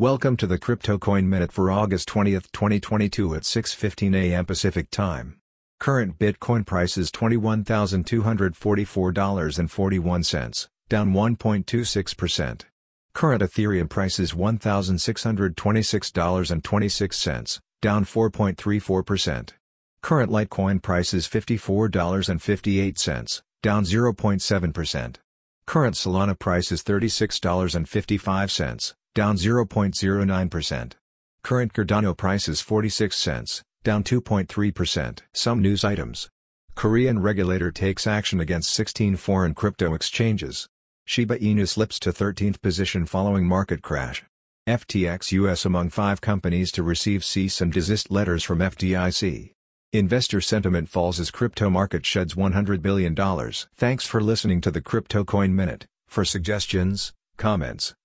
Welcome to the Crypto Coin Minute for August 20, 2022 at 6:15 a.m. Pacific Time. Current Bitcoin price is $21,244.41, down 1.26%. Current Ethereum price is $1,626.26, down 4.34%. Current Litecoin price is $54.58, down 0.7%. Current Solana price is $36.55, down 0.09%. Current Cardano price is 46 cents, down 2.3%. Some news items. Korean regulator takes action against 16 foreign crypto exchanges. Shiba Inu slips to 13th position following market crash. FTX US among five companies to receive cease and desist letters from FDIC. Investor sentiment falls as crypto market sheds $100 billion. Thanks for listening to the Crypto Coin Minute. For suggestions, comments,